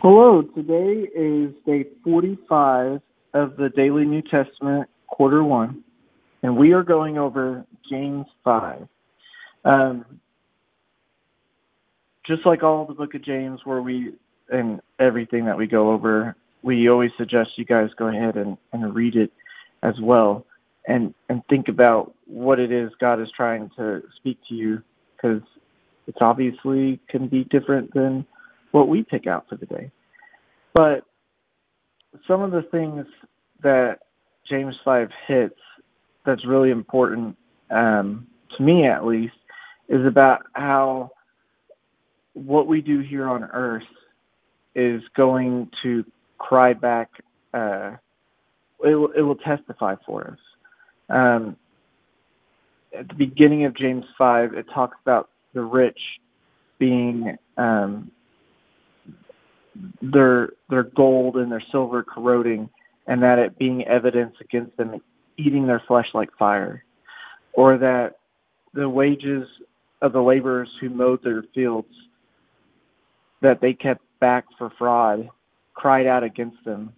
Hello, today is day 45 of the Daily New Testament, quarter one, and we are going over James 5. Um, just like all the book of James, where we and everything that we go over, we always suggest you guys go ahead and, and read it as well and, and think about what it is God is trying to speak to you because it's obviously can be different than what we pick out for the day. But some of the things that James 5 hits that's really important, um, to me at least, is about how what we do here on earth is going to cry back, uh, it, will, it will testify for us. Um, at the beginning of James 5, it talks about the rich being um, their their gold and their silver corroding, and that it being evidence against them eating their flesh like fire, or that the wages of the laborers who mowed their fields that they kept back for fraud cried out against them,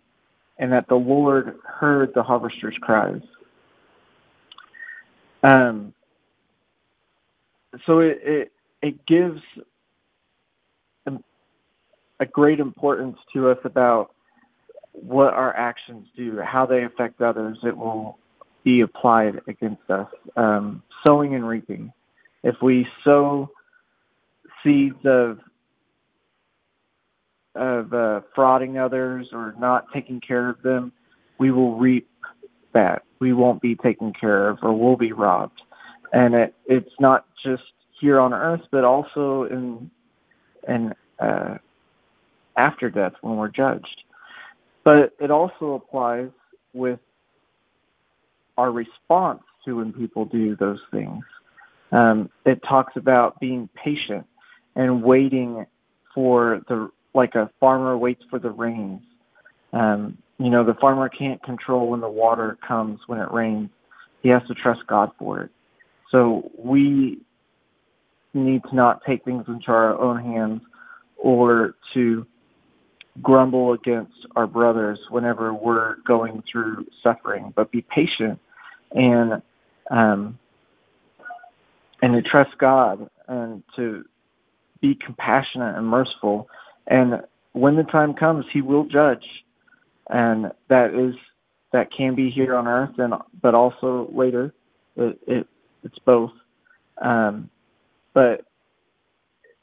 and that the Lord heard the harvester's cries. Um, so it, it it gives a great importance to us about what our actions do, how they affect others. It will be applied against us. Um, sowing and reaping. If we sow seeds of of uh, frauding others or not taking care of them, we will reap that. We won't be taken care of or we'll be robbed. And it, it's not just here on earth, but also in in uh, after death when we're judged. But it also applies with our response to when people do those things. Um, it talks about being patient and waiting for the like a farmer waits for the rains. Um, you know, the farmer can't control when the water comes when it rains. He has to trust God for it. So we need to not take things into our own hands or to grumble against our brothers whenever we're going through suffering, but be patient and um, and to trust God and to be compassionate and merciful. And when the time comes, He will judge, and that is that can be here on earth, and but also later. It, it it's both. Um, but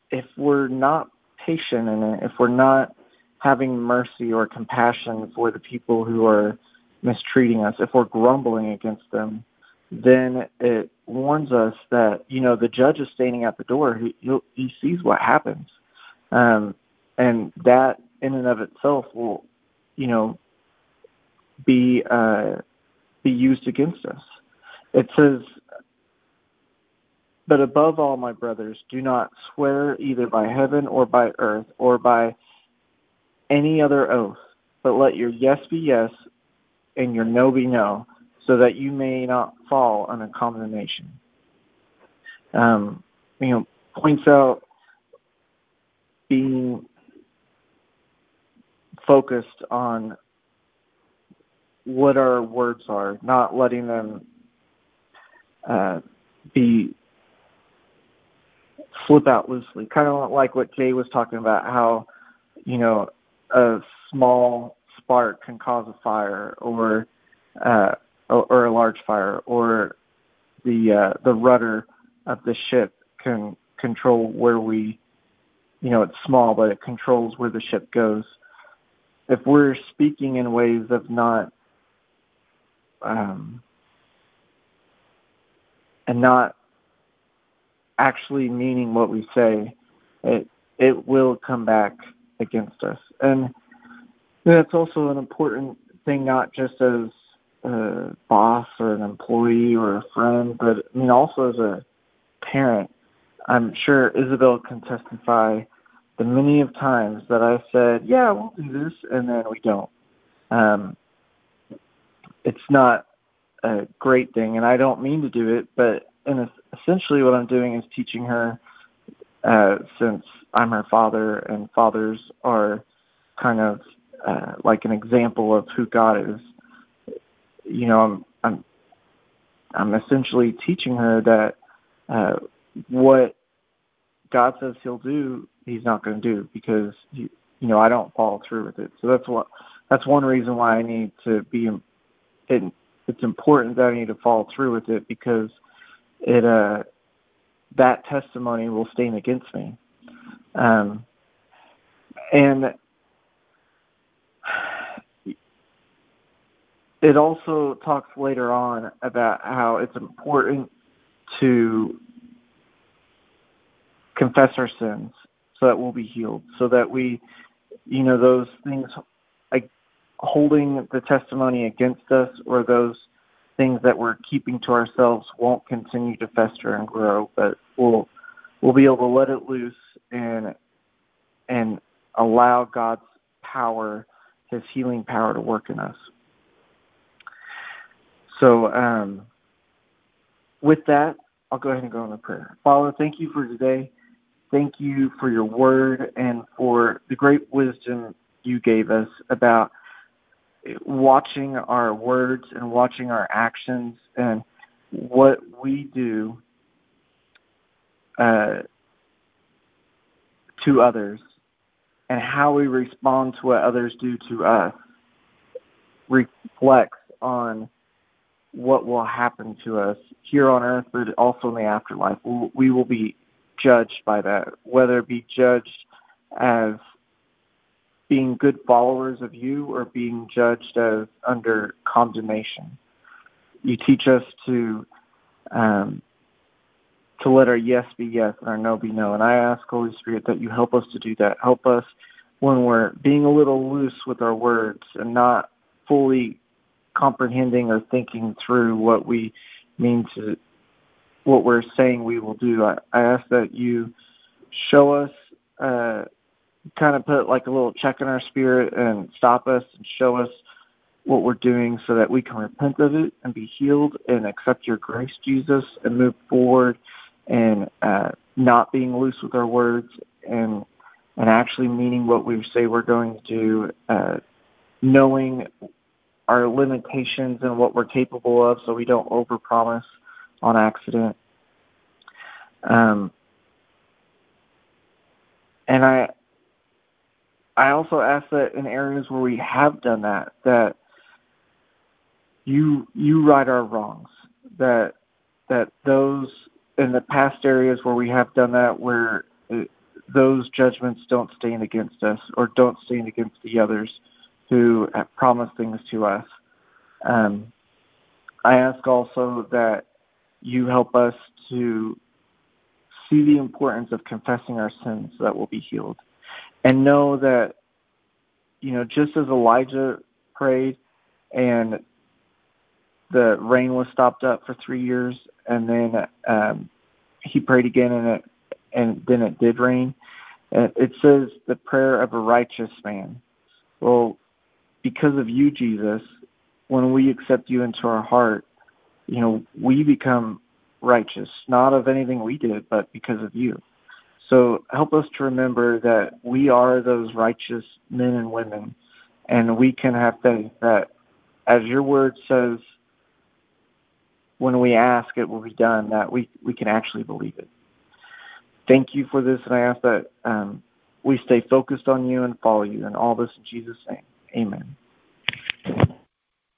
if we're not patient it, if we're not having mercy or compassion for the people who are mistreating us, if we're grumbling against them, then it warns us that you know the judge is standing at the door. He he sees what happens, um, and that in and of itself will, you know, be uh, be used against us. It says, "But above all, my brothers, do not swear either by heaven or by earth or by any other oath, but let your yes be yes and your no be no, so that you may not fall under condemnation. Um, you know, points out being focused on what our words are, not letting them uh, be slip out loosely. Kind of like what Jay was talking about, how you know a small spark can cause a fire or uh, or, a large fire or the uh, the rudder of the ship can control where we you know it's small but it controls where the ship goes. If we're speaking in ways of not um, and not actually meaning what we say it it will come back against us. And that's also an important thing, not just as a boss or an employee or a friend, but I mean also as a parent. I'm sure Isabel can testify the many of times that I said, "Yeah, we'll do this," and then we don't. Um, it's not a great thing, and I don't mean to do it, but and essentially what I'm doing is teaching her uh, since I'm her father, and fathers are kind of uh, like an example of who God is. You know, I'm I'm I'm essentially teaching her that uh, what God says He'll do, He's not going to do because you, you know I don't follow through with it. So that's what that's one reason why I need to be. It, it's important that I need to follow through with it because it uh that testimony will stand against me. Um, and it also talks later on about how it's important to confess our sins so that we'll be healed, so that we, you know, those things like holding the testimony against us or those things that we're keeping to ourselves won't continue to fester and grow, but we'll we'll be able to let it loose and and allow God's power, His healing power, to work in us. So, um, with that, I'll go ahead and go into prayer. Father, thank you for today. Thank you for your word and for the great wisdom you gave us about watching our words and watching our actions and what we do uh, to others and how we respond to what others do to us reflects on what will happen to us here on earth, but also in the afterlife. We will be judged by that, whether it be judged as being good followers of you or being judged as under condemnation. You teach us to um, to let our yes be yes and our no be no. And I ask Holy Spirit that you help us to do that. Help us when we're being a little loose with our words and not fully comprehending or thinking through what we mean to what we're saying we will do. I, I ask that you show us uh, kind of put like a little check in our spirit and stop us and show us what we're doing so that we can repent of it and be healed and accept your grace, Jesus, and move forward and uh, not being loose with our words and and actually meaning what we say we're going to do, uh, knowing our limitations and what we're capable of so we don't overpromise on accident. Um, and I I also ask that in areas where we have done that, that you you right our wrongs. That that those in the past areas where we have done that, where it, those judgments don't stand against us or don't stand against the others who have promised things to us. Um, I ask also that you help us to see the importance of confessing our sins so that we'll be healed and know that you know just as Elijah prayed and the rain was stopped up for three years and then um, he prayed again and it and then it did rain. It says the prayer of a righteous man. Well, because of you, Jesus, when we accept you into our heart, you know, we become righteous, not of anything we did, but because of you. So help us to remember that we are those righteous men and women, and we can have faith that, as your word says, when we ask, it will be done, that we, we can actually believe it. Thank you for this, and I ask that um, we stay focused on you and follow you, and all this in Jesus' name. Amen.